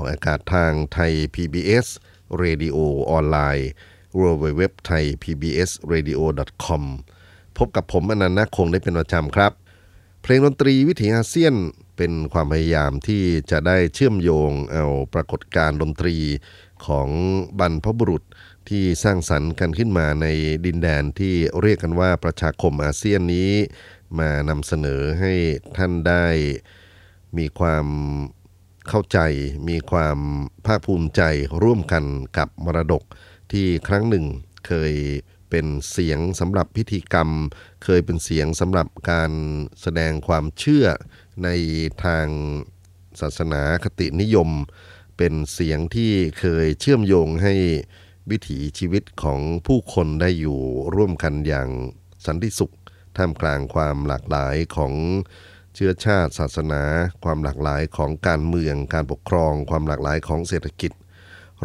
ออกอากาศทางไทย PBS Radio ออนไลน์ w w w t h a i PBS Radio com พบกับผมอนันต์นคงได้เป็นประจำครับ เพลงดนตรีวิถีอาเซียนเป็นความพยายามที่จะได้เชื่อมโยงเอาปรากฏการณ์ดนตรีของบรรพบุรุษที่สร้างสรรค์กันขึ้นมาในดินแดนที่เรียกกันว่าประชาคมอาเซียนนี้ มานำเสนอให้ท่านได้มีความ เข้าใจมีความภาคภูมิใจร่วมกันกับมรดกที่ครั้งหนึ่งเคยเป็นเสียงสำหรับพิธีกรรม เคยเป็นเสียงสำหรับการแสดงความเชื่อในทางศาสนาคตินิยม เป็นเสียงที่เคยเชื่อมโยงให้วิถีชีวิตของผู้คนได้อยู่ร่วมกันอย่างสันติสุข ท่ามกลางความหลากหลายของ เชื้อชาติ ศาสนา ความหลากหลายของการเมือง การปกครอง ความหลากหลายของเศรษฐกิจ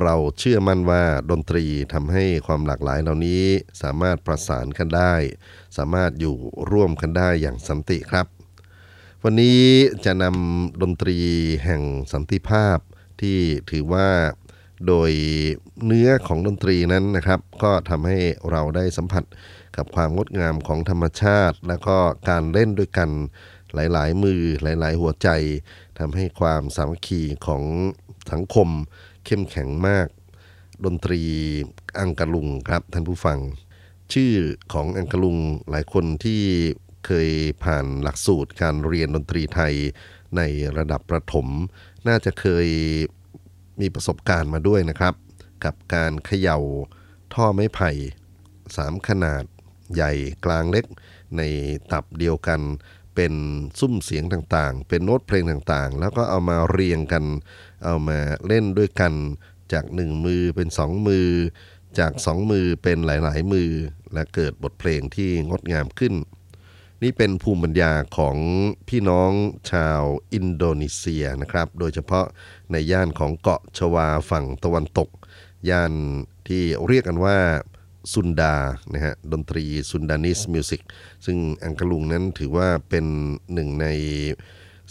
เราเชื่อมั่นว่าดนตรีทำให้ความหลากหลายเหล่านี้ สามารถประสานกันได้ สามารถอยู่ร่วมกันได้อย่างสันติครับ วันนี้จะนำดนตรีแห่งสันติภาพที่ถือว่าโดยเนื้อของดนตรีนั้นนะครับ ก็ทำให้เราได้สัมผัสกับความงดงามของธรรมชาติ แล้วก็การเล่นด้วยกัน หลาย ๆ มือหลาย ๆ หัวใจทำให้ความสามัคคีของสังคมเข้มแข็งมาก ดนตรีอังกะลุงครับท่านผู้ฟัง ชื่อของอังกะลุงหลายคนที่เคยผ่านหลักสูตรการเรียนดนตรีไทยในระดับประถม น่าจะเคยมีประสบการณ์มาด้วยนะครับ กับการเขย่าท่อไม้ไผ่สามขนาดใหญ่กลางเล็กในตับเดียวกัน เป็นซุ้มเสียงต่างๆ เป็นโน้ตเพลงต่างๆ แล้วก็เอามาเรียงกัน เอามาเล่นด้วยกันจากหนึ่งมือเป็นสองมือ จากสองมือเป็นหลายๆมือ และเกิดบทเพลงที่งดงามขึ้น นี่เป็นภูมิปัญญาของพี่น้องชาวอินโดนีเซียนะครับ โดยเฉพาะในย่านของเกาะชวาฝั่งตะวันตก ย่านที่เรียกกันว่า ซุนดานะฮะดนตรี Sundanese music ซึ่งอังกะลุงนั้นถือว่าเป็นหนึ่งใน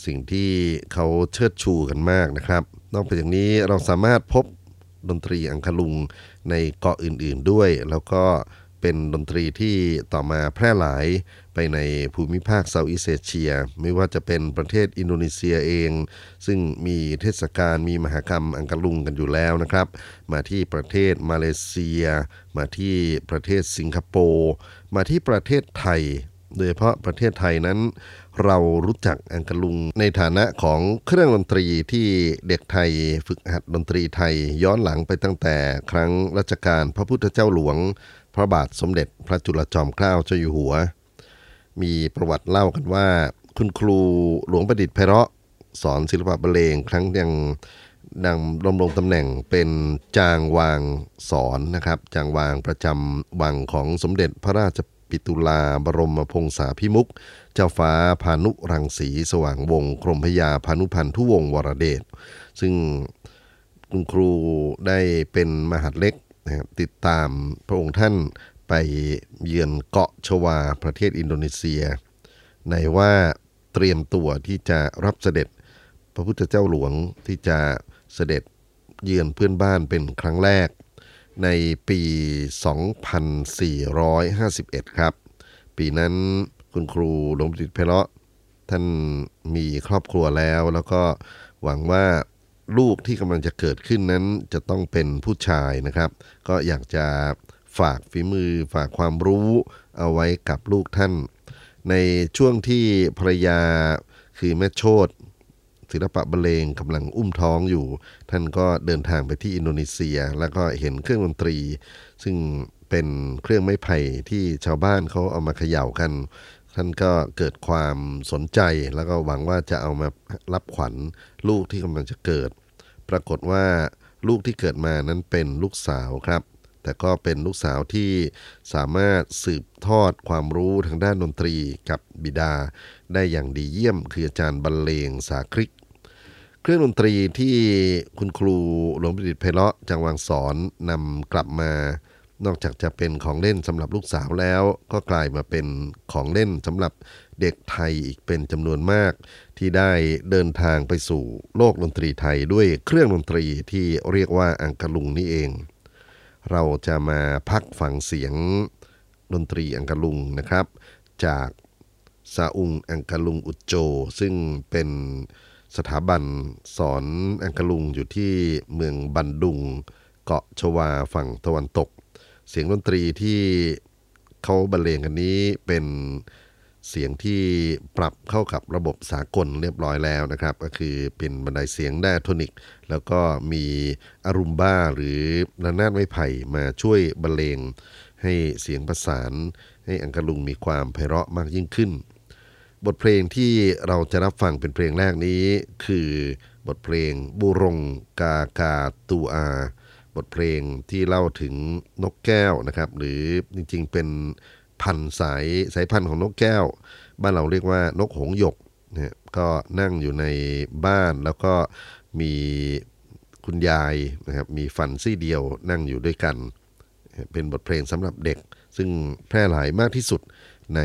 สิ่งที่เขาเชิดชูกันมากนะครับ นอกจากนี้เราสามารถพบดนตรีอังกะลุงในเกาะอื่นๆด้วย แล้วก็ เป็นดนตรีที่ต่อมาแพร่หลายไปในภูมิภาคเซาท์อีสเอเชีย ไม่ว่าจะเป็นประเทศอินโดนีเซียเอง ซึ่งมีเทศกาลมีมหากรรมอังกะลุงกันอยู่แล้วนะครับ มาที่ประเทศมาเลเซีย มาที่ประเทศสิงคโปร์มาที่ประเทศไทย โดยเฉพาะประเทศไทยนั้น เรารู้จักอังกะลุงในฐานะของเครื่องดนตรีที่เด็กไทยฝึกหัดดนตรีไทยย้อนหลังไปตั้งแต่ครั้งรัชกาลพระพุทธเจ้าหลวง พระบาทสมเด็จพระจุลจอมเกล้าเจ้าอยู่หัว มีประวัติเล่ากันว่า คุณครูหลวงประดิษฐ์ไพเราะสอนศิลปะบรรเลงครั้งยังดังดำรงตำแหน่งเป็นจางวางสอนนะครับ จางวางประจำวังของสมเด็จพระราชปิตุลาบรมพงษาพิมุก เจ้าฟ้าพานุรังสีสว่างวงกรมพยาพานุพันธุวงศ์วรเดช ซึ่งคุณครูได้เป็นมหาดเล็ก นะครับติดตามพระองค์ท่านไปเยือนเกาะชวาประเทศอินโดนีเซีย ในว่าเตรียมตัวที่จะรับเสด็จพระพุทธเจ้าหลวงที่จะเสด็จเยือนเพื่อนบ้านเป็นครั้งแรก ในปี 2451 ครับ ปีนั้นคุณครูหลวงปิตเพลาะท่านมีครอบครัวแล้วแล้วก็หวังว่า ลูกที่กำลังจะเกิดขึ้นนั้นจะต้องเป็นผู้ชายนะครับ ก็อยากจะฝากฝีมือฝากความรู้เอาไว้กับลูกท่าน ในช่วงที่ภรรยาคือแม่โชตศิลปะบรรเลงกำลังอุ้มท้องอยู่ ท่านก็เดินทางไปที่อินโดนีเซีย แล้วก็เห็นเครื่องดนตรี ซึ่งเป็นเครื่องไม้ไผ่ที่ชาวบ้านเขาเอามาเขย่ากัน ท่านก็เกิดความสนใจแล้วก็หวังว่าจะเอามารับขวัญลูกที่กำลังจะเกิด ปรากฏว่าลูกที่เกิดมานั้นเป็นลูกสาวครับ แต่ก็เป็นลูกสาวที่สามารถสืบทอดความรู้ทางด้านดนตรีกับบิดา ได้อย่างดีเยี่ยมคืออาจารย์บรรเลงสาคริก เครื่องดนตรีที่คุณครูหลวงประดิษฐ์ไพเราะจังหวังสอนนำกลับมา นอกจากจะเป็นของเล่นสำหรับลูกสาวแล้ว ก็กลายมาเป็นของเล่นสำหรับเด็กไทยอีกเป็นจำนวนมาก ที่ได้เดินทางไปสู่โลกดนตรีไทยด้วยเครื่องดนตรีที่เรียกว่าอังกะลุงนี่เอง เราจะมาพักฟังเสียงดนตรีอังกะลุงนะครับ จากซาอุงอังกะลุงอุจโจ ซึ่งเป็นสถาบันสอนอังกะลุงอยู่ที่เมืองบันดุง เกาะชวาฝั่งตะวันตก เสียงดนตรีที่เขาบรรเลงกันนี้เป็นเสียงที่ปรับเข้ากับระบบสากลเรียบร้อยแล้วนะครับ ก็คือเป็นบันไดเสียงไดโทนิก แล้วก็มีอารุมบ้าหรือระนาดไม้ไผ่มาช่วยบรรเลง ให้เสียงประสาน ให้อังกะลุงมีความไพเราะมากยิ่งขึ้น บทเพลงที่เราจะรับฟังเป็นเพลงแรกนี้ คือบทเพลงบุรงกากาตูอา บทเพลงที่เล่าถึงนกแก้วนะครับ หรือจริงๆเป็นพันสายสายพันธุ์ของนกแก้ว บ้านเราเรียกว่านกหงหยกนะก็นั่งอยู่ในบ้านแล้วก็มีคุณยายนะครับมีฟันซี่เดียวนั่งอยู่ด้วยกัน เป็นบทเพลงสำหรับเด็ก ซึ่งแพร่หลายมากที่สุดใน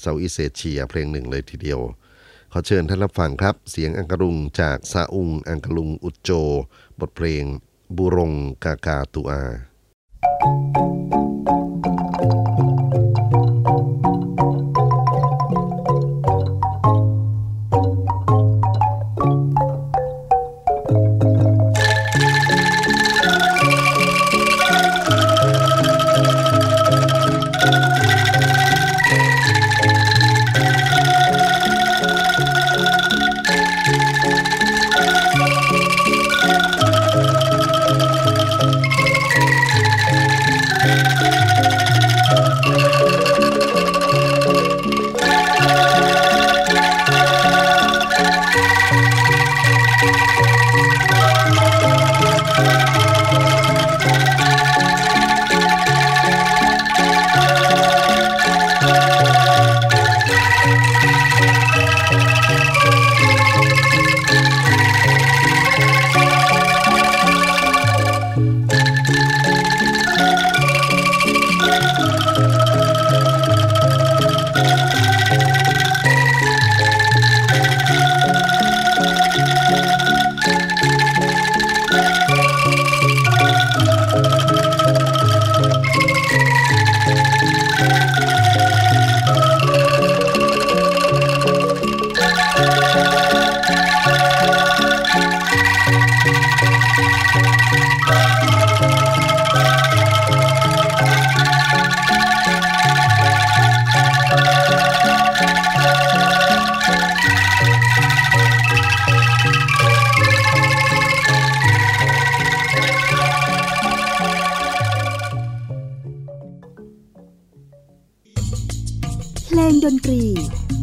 เซาท์อีสเอเชียเพลงหนึ่งเลยทีเดียว ขอเชิญท่านรับฟังครับ เสียงอังกะลุงจากซาอุงอังกะลุงอุจโจ บทเพลง บุร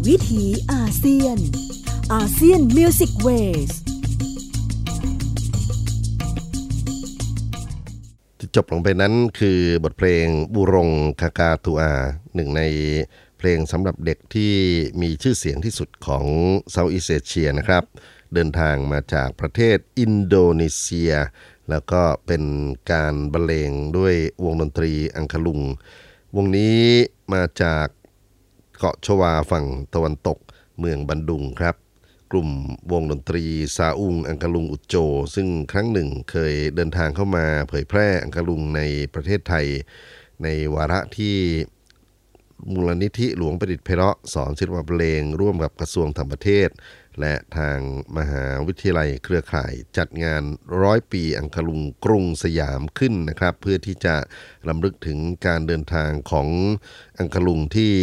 วิถีอาเซียน ASEAN Music Waysจบลงไปนั้นคือบทเพลง Burung Kakatua หนึ่งในเพลงสำหรับเด็กที่มีชื่อเสียงที่สุดของ Southeast Asia นะครับ เดินทางมาจากประเทศอินโดนีเซีย แล้วก็เป็นการบรรเลงด้วยวงดนตรีอังกะลุง วงนี้มาจาก เกาะชวาฝั่งตะวันตกเมืองบันดุงครับ กลุ่มวงดนตรีซาอุงอังกะลุงอุจโจ ซึ่งครั้งหนึ่งเคยเดินทางเข้ามาเผยแพร่อังกะลุงในประเทศไทย ในวาระที่มูลนิธิหลวงประดิษฐ์เพราะสอนศิลปะเพลง ร่วมกับกระทรวงต่างประเทศ และทางมหาวิทยาลัยเครือข่ายจัดงานร้อยปีอังคลุงกรุงสยามขึ้นนะครับ เพื่อที่จะรำลึกถึงการเดินทางของอังคลุงที่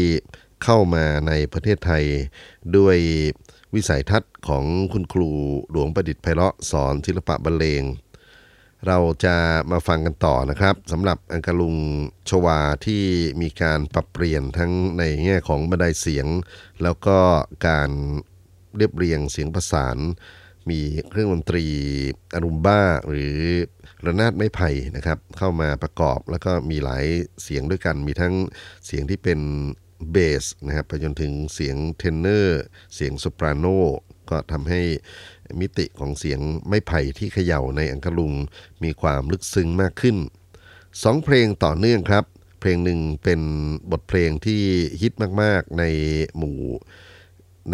เข้ามาในประเทศไทยด้วยวิสัยทัศน์ของคุณครูหลวงประดิษฐ์ไพเราะสอนศิลปะบรรเลง เราจะมาฟังกันต่อนะครับสำหรับอังกะลุงชวาที่มีการปรับเปลี่ยนทั้งในแง่ของบันไดเสียง แล้วก็การเรียบเรียงเสียงประสาน มีเครื่องดนตรีอารุมบ้าหรือระนาดไม้ไผ่นะครับ เข้ามาประกอบแล้วก็มีหลายเสียงด้วยกัน มีทั้งเสียงที่เป็น เบสนะครับไปจนถึงเสียงเทนเนอร์เสียงโซปราโนก็ทำให้มิติของเสียงไม้ไผ่ที่เขย่าในอังกะลุงมีความลึกซึ้งมากขึ้นสองเพลงต่อเนื่องครับ เพลงหนึ่งเป็นบทเพลงที่ฮิตมาก ๆ ในหมู่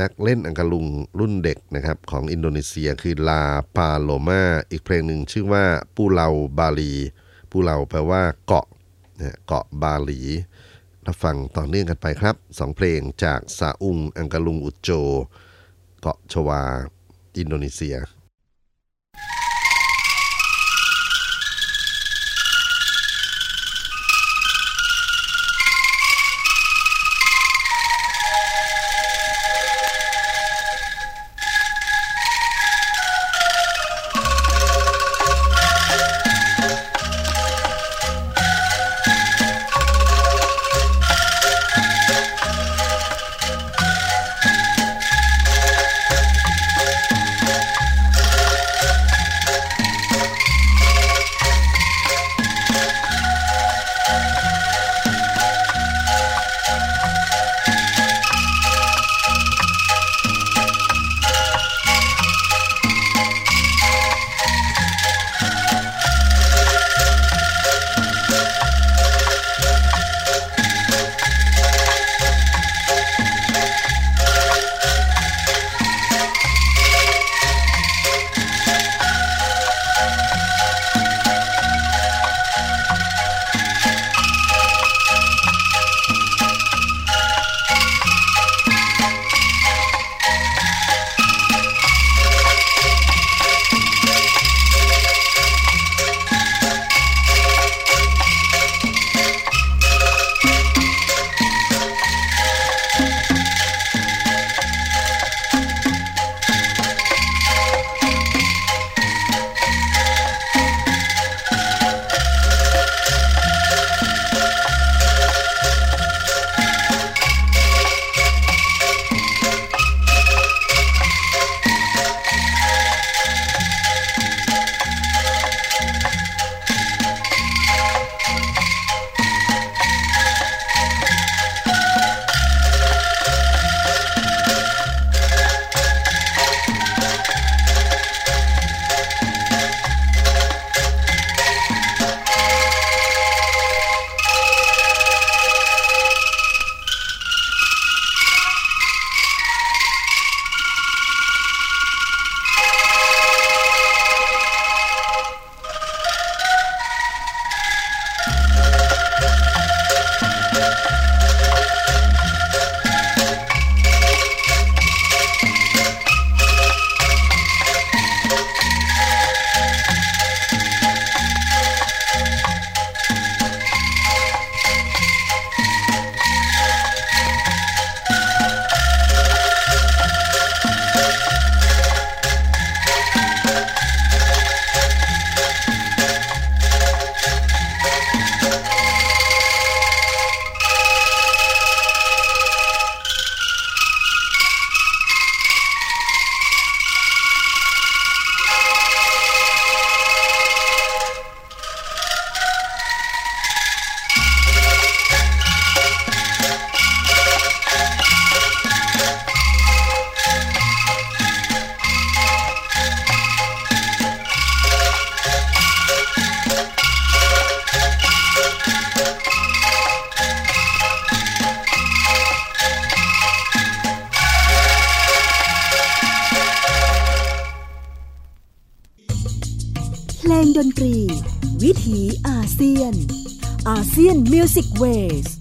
นักเล่นอังกะลุงรุ่นเด็กนะครับของอินโดนีเซียคือลาปาโลมาอีกเพลงหนึ่งชื่อว่าปูเลาบาลีปูเลาแปลว่าเกาะนะเกาะบาหลี รับฟังต่อเนื่องกันไปครับสองเพลงจากซาอุงอังกาลุงอุจโจ เกาะชวา อินโดนีเซีย เซี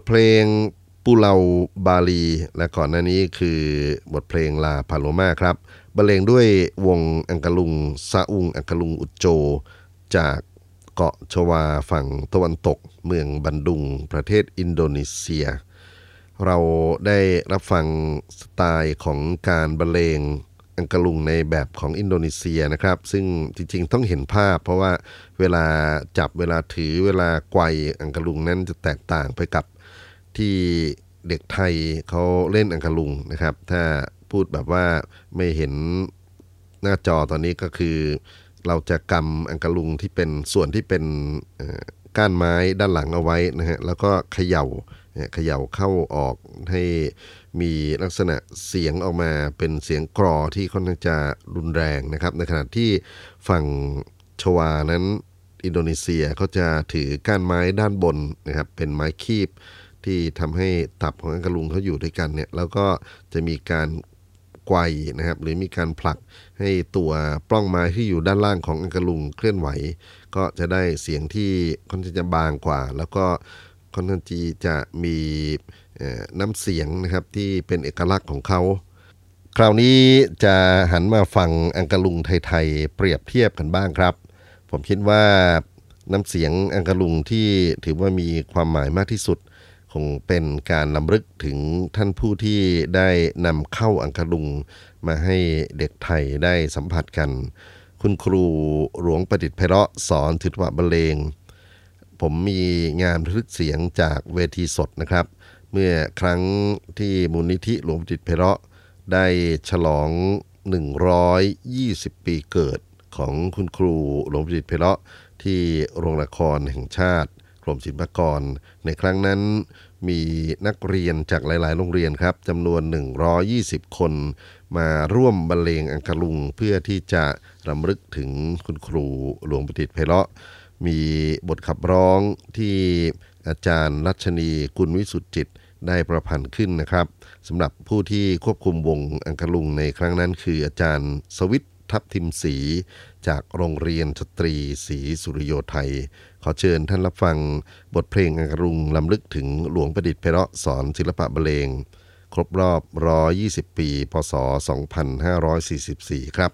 ทเพลงปูเลาบาลี และก่อนหน้านี้คือบทเพลงลาพาโลมาครับบรรเลงด้วยวงอังกะลุงซาอุงอังกะลุงอุจโจ จากเกาะชวาฝั่งตะวันตก เมืองบันดุง ประเทศอินโดนีเซีย เราได้รับฟังสไตล์ของการบรรเลงอังกะลุงในแบบของอินโดนีเซียนะครับ ซึ่งจริงๆต้องเห็นภาพ เพราะว่าเวลาจับเวลาถือเวลาไกวอังกะลุงนั้นจะแตกต่างไปกับ ที่เด็กไทยเขาเล่นอังกะลุงนะครับ ถ้าพูดแบบว่าไม่เห็นหน้าจอตอนนี้ก็คือ เราจะกำอังกะลุงที่เป็นส่วนที่เป็นก้านไม้ด้านหลังเอาไว้นะฮะแล้วก็เขย่าเขย่าเข้าออกให้มีลักษณะเสียงออกมาเป็นเสียงกรอที่ค่อนข้างจะรุนแรงนะครับ ในขณะที่ฝั่งชวานั้นอินโดนีเซียเขาจะถือก้านไม้ด้านบนนะครับเป็นไม้คีบ ที่ทำให้ตับของอังกะลุงเขาอยู่ด้วยกันเนี่ยแล้วก็จะมีการไกวนะครับหรือมีการผลักให้ตัวปล้องไม้ที่อยู่ด้านล่างของอังกะลุงเคลื่อนไหว ก็จะได้เสียงที่ค่อนข้างจะบางกว่า แล้วก็ค่อนข้างจีจะมีน้ำเสียงนะครับที่เป็นเอกลักษณ์ของเขา คราวนี้จะหันมาฟังอังกะลุงไทยๆเปรียบเทียบกันบ้างครับ ผมคิดว่าน้ำเสียงอังกะลุงที่ถือว่ามีความหมายมากที่สุด คงเป็นการลำลึกถึงท่านผู้ที่ได้นำเข้าอังคลุง มาให้เด็กไทยได้สัมผัสกัน คุณครูหลวงประดิษฐ์ไพเราะสอนถิตวะบรรเลง ผมมีงานทึกเสียงจากเวทีสดนะครับ เมื่อครั้งที่มูลนิธิหลวงประดิษฐ์ไพเราะได้ฉลอง 120 ปีเกิดของคุณครูหลวงประดิษฐ์ไพเราะที่โรงละครแห่งชาติ กรมศิลปากร ในครั้งนั้นมีนักเรียนจากหลาย ๆ โรงเรียนครับจำนวน 120 คน มาร่วมบรรเลงอังคลุง เพื่อที่จะรำลึกถึงคุณครูหลวงประดิษฐ์ไพเราะ มีบทขับร้องที่อาจารย์รัชนีกุลวิสุทธิจิตได้ประพันธ์ขึ้นนะครับสำหรับผู้ที่ควบคุมวงอังคลุงในครั้งนั้นคืออาจารย์สวิตทัพทิมศรีจากโรงเรียนสตรีศรีสุริโยไทย ขอเชิญท่านรับฟังบทเพลงอังกรุงลำลึกถึงหลวงประดิษฐ์เพราะสอนศิลปะบรรเลง ครบรอบ 120 ปี พศ 2544 ครับ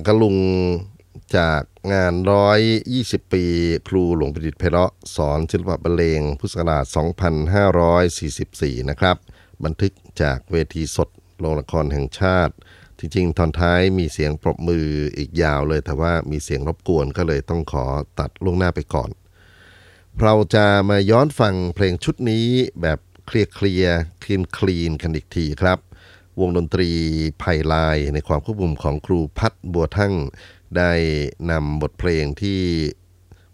งอังกะลุงจากงาน 120 ปี ครูหลวงประดิษฐ์เพเราะสอนศิลปะบรรเลงพุทธศักราช 2544 นะครับ บันทึกจากเวทีสดโรงละครแห่งชาติ จริงๆ ตอนท้ายมีเสียงปรบมืออีกยาวเลย แต่ว่ามีเสียงรบกวนก็เลยต้องขอตัดล่วงหน้าไปก่อน เราจะมาย้อนฟังเพลงชุดนี้แบบเคลียร์เคลียร์คลีนคลีนกันอีกทีครับ วงดนตรีไผ่ลายในความควบคุมของครูพัฒน์บัวทั่งได้นำบทเพลงที่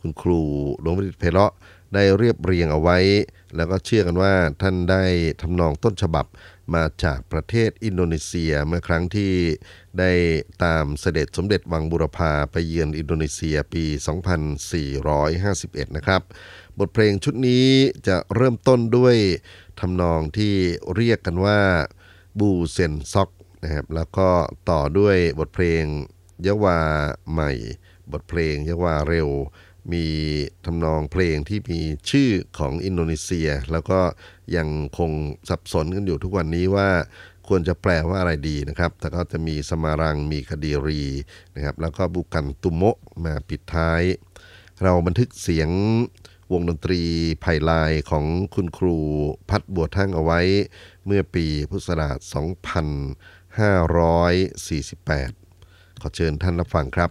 คุณครูหลวงประดิษฐ์ไพเราะได้เรียบเรียงเอาไว้ แล้วก็เชื่อกันว่าท่านได้ทำนองต้นฉบับมาจากประเทศอินโดนีเซียเมื่อครั้งที่ได้ตามเสด็จสมเด็จวังบุรพาไปเยือนอินโดนีเซียปี 2451 นะครับ บทเพลงชุดนี้จะเริ่มต้นด้วยทำนองที่เรียกกันว่า บูเซนซอกนะครับแล้วก็ต่อด้วยบทเพลงยะวาใหม่ บทเพลงยะวาเร็ว มีทำนองเพลงที่มีชื่อของอินโดนีเซีย แล้วก็ยังคงสับสนกันอยู่ทุกวันนี้ว่าควรจะแปลว่าอะไรดีนะครับ แต่ก็จะมีสมารัง มีคดีรีนะครับ แล้วก็บุกันตุโมะมาปิดท้าย เราบันทึกเสียง วงดนตรีไผ่ลายของคุณครูพัดบัวทั้งเอาไว้ เมื่อปีพุทธศักราช 2548 ขอเชิญท่านรับฟังครับ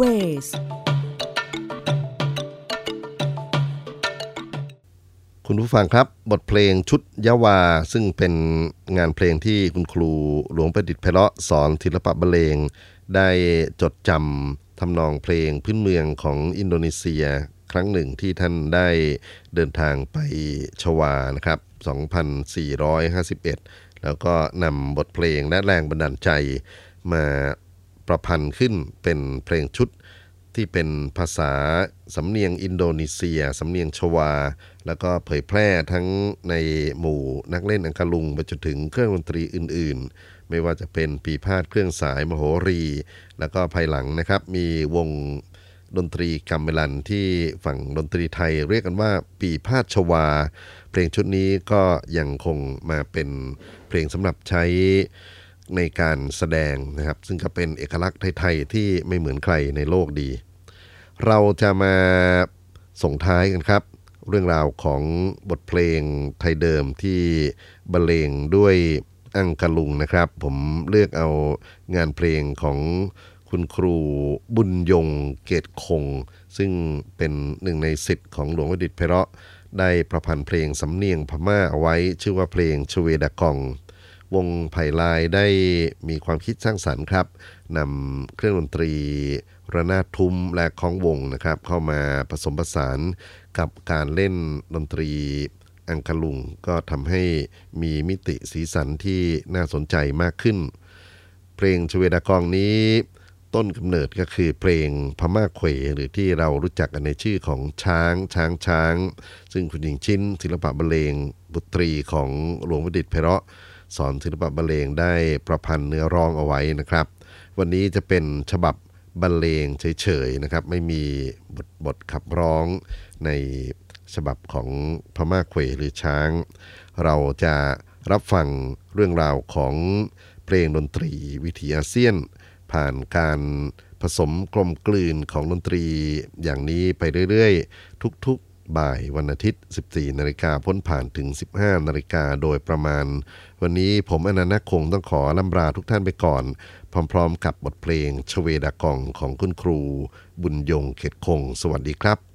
Music Ways คุณผู้ฟังครับบทเพลงชุดยะวา ซึ่งเป็นงานเพลงที่คุณครูหลวงประดิษฐ์ไพเราะสอนศิลปะบรรเลง ได้จดจำทำนองเพลงพื้นเมืองของอินโดนีเซีย ครั้งหนึ่งที่ท่านได้เดินทางไปชวานะครับ 2451 แล้วก็นำบทเพลงและแรงบันดาลใจมา ประพันธ์ขึ้นเป็นเพลงชุดที่เป็นภาษาสำเนียงอินโดนีเซีย สำเนียงชวา แล้วก็เผยแพร่ทั้งในหมู่นักเล่นอังคาลุงไปจนถึงเครื่องดนตรีอื่น ๆ ไม่ว่าจะเป็นปีพาดเครื่องสายมโหรี แล้วก็ภายหลังนะครับมีวงดนตรีกัมเมลันที่ฝั่งดนตรีไทยเรียกกันว่าปีพาดชวา เพลงชุดนี้ก็ยังคงมาเป็นเพลงสำหรับใช้ ในการแสดงนะครับ ซึ่งก็เป็นเอกลักษณ์ไทยๆที่ไม่เหมือนใครในโลกดี เราจะมาส่งท้ายกันครับ เรื่องราวของบทเพลงไทยเดิมที่บรรเลงด้วยอังกะลุงนะครับ ผมเลือกเอางานเพลงของคุณครูบุญยงเกตคง ซึ่งเป็นหนึ่งในสิทธิ์ของหลวงวิดิตไพราะได้ประพันธ์เพลงสำเนียงพม่าเอาไว้ชื่อว่าเพลงชเวดากอง วงไผ่ลายได้มีความคิดสร้างสรรค์ครับนำเครื่องดนตรีระนาดทุ้มและของวงนะครับ เข้ามาผสมผสานกับการเล่นดนตรีอังคาลุงก็ทำให้มีมิติสีสันที่น่าสนใจมากขึ้น เพลงชเวดากองนี้ต้นกำเนิดก็คือเพลงพม่าเขวหรือที่เรารู้จักกันในชื่อของช้างช้างช้าง ซึ่งคุณหญิงชิ้นศิลปะบรรเลงบุตรีของหลวงวดิษฐ์ไพราะ สอนศิลปะบรรเลงได้ประพันธ์เนื้อร้องเอาไว้นะครับ วันนี้จะเป็นฉบับบรรเลงเฉยๆนะครับ ไม่มีบทบทขับร้องในฉบับของพม่าเขวหรือช้าง เราจะรับฟังเรื่องราวของเพลงดนตรีวิถีอาเซียน ผ่านการผสมกลมกลืนของดนตรีอย่างนี้ไปเรื่อยๆ ทุกๆ บ่ายวันอาทิตย์ 14 นาฬิกาพ้นผ่านถึง 15 นาฬิกาโดยประมาณ วันนี้ผมอนันต์คงต้องขอลำลาทุกท่านไปก่อน พร้อมๆกับบทเพลงชเวดากองของคุณครู บุญยงเขตคง สวัสดีครับ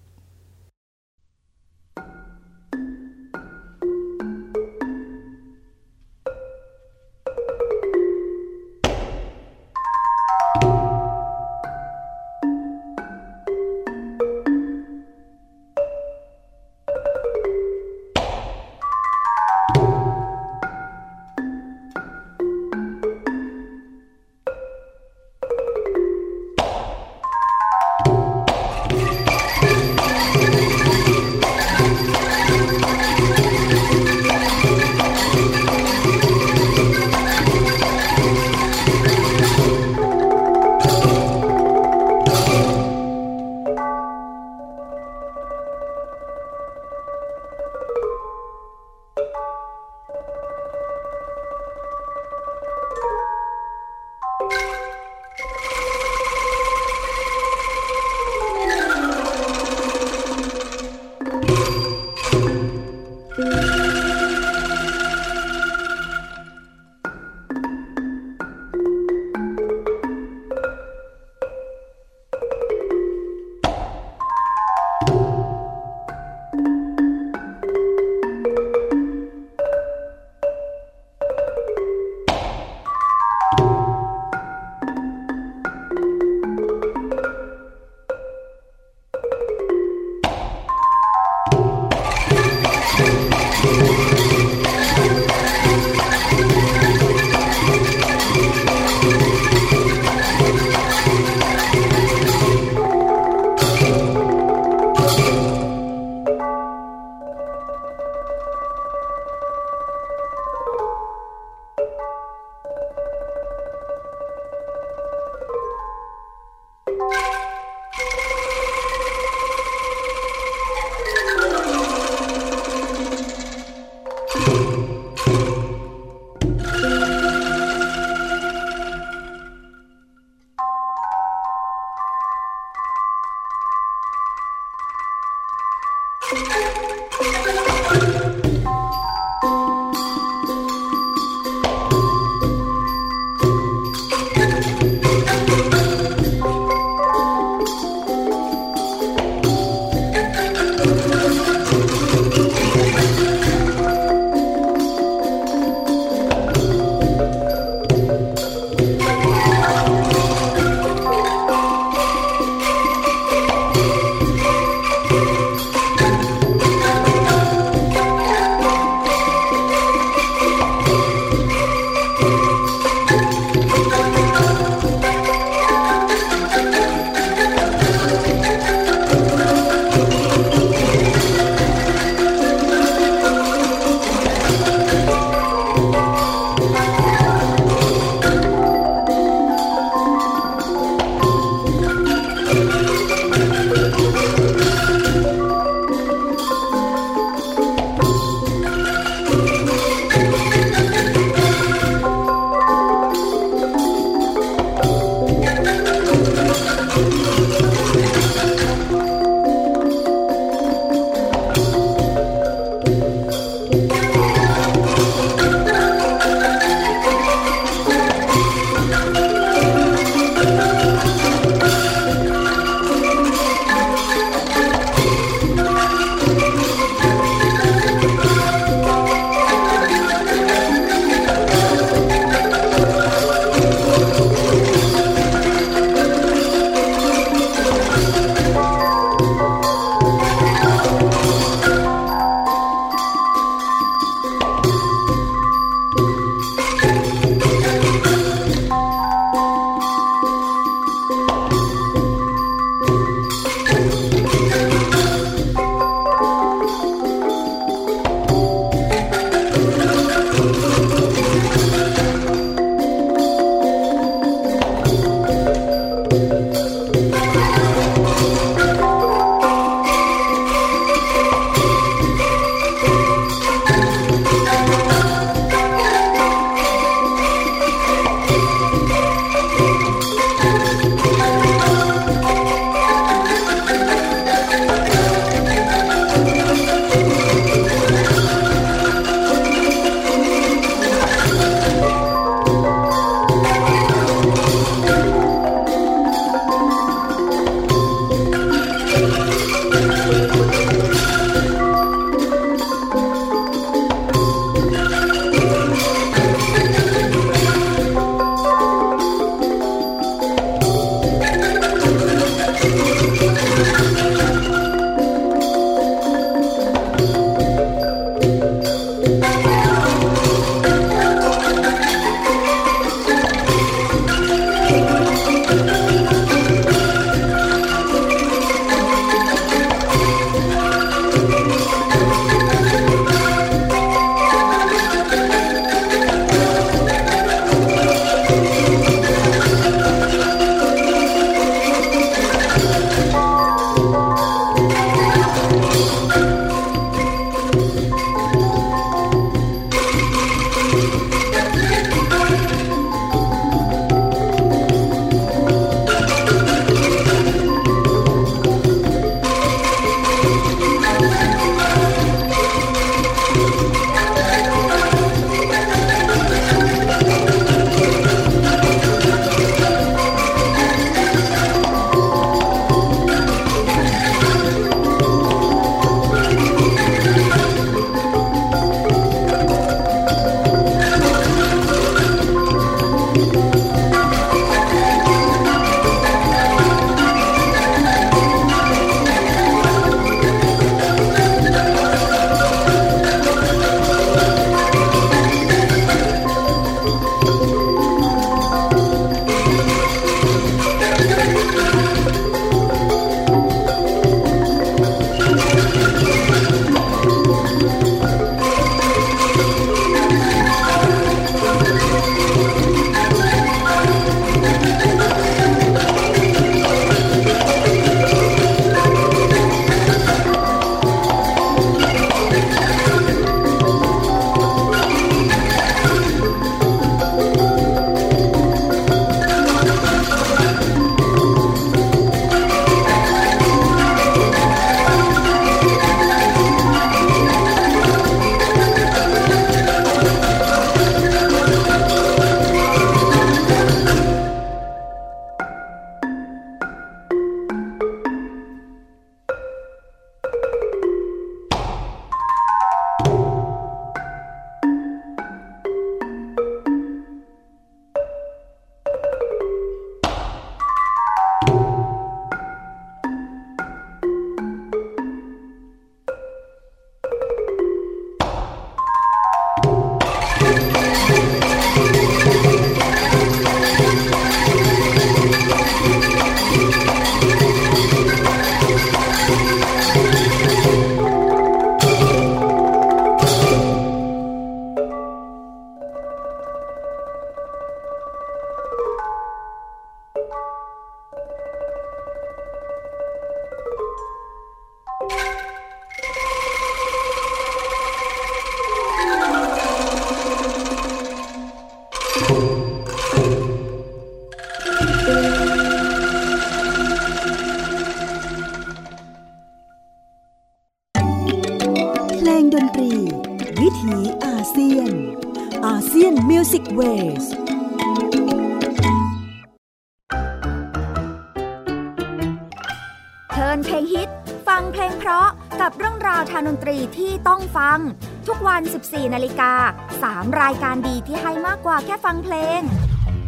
14 นาฬิกา 3 รายการดีที่ให้มากกว่าแค่ฟังเพลง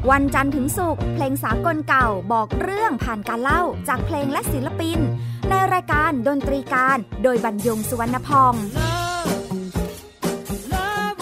วันจันทร์ถึงศุกร์เพลงสากลเก่าบอกเรื่องผ่านการเล่าจากเพลงและศิลปิน ในรายการดนตรีการโดยบรรยงสุวรรณพอง Love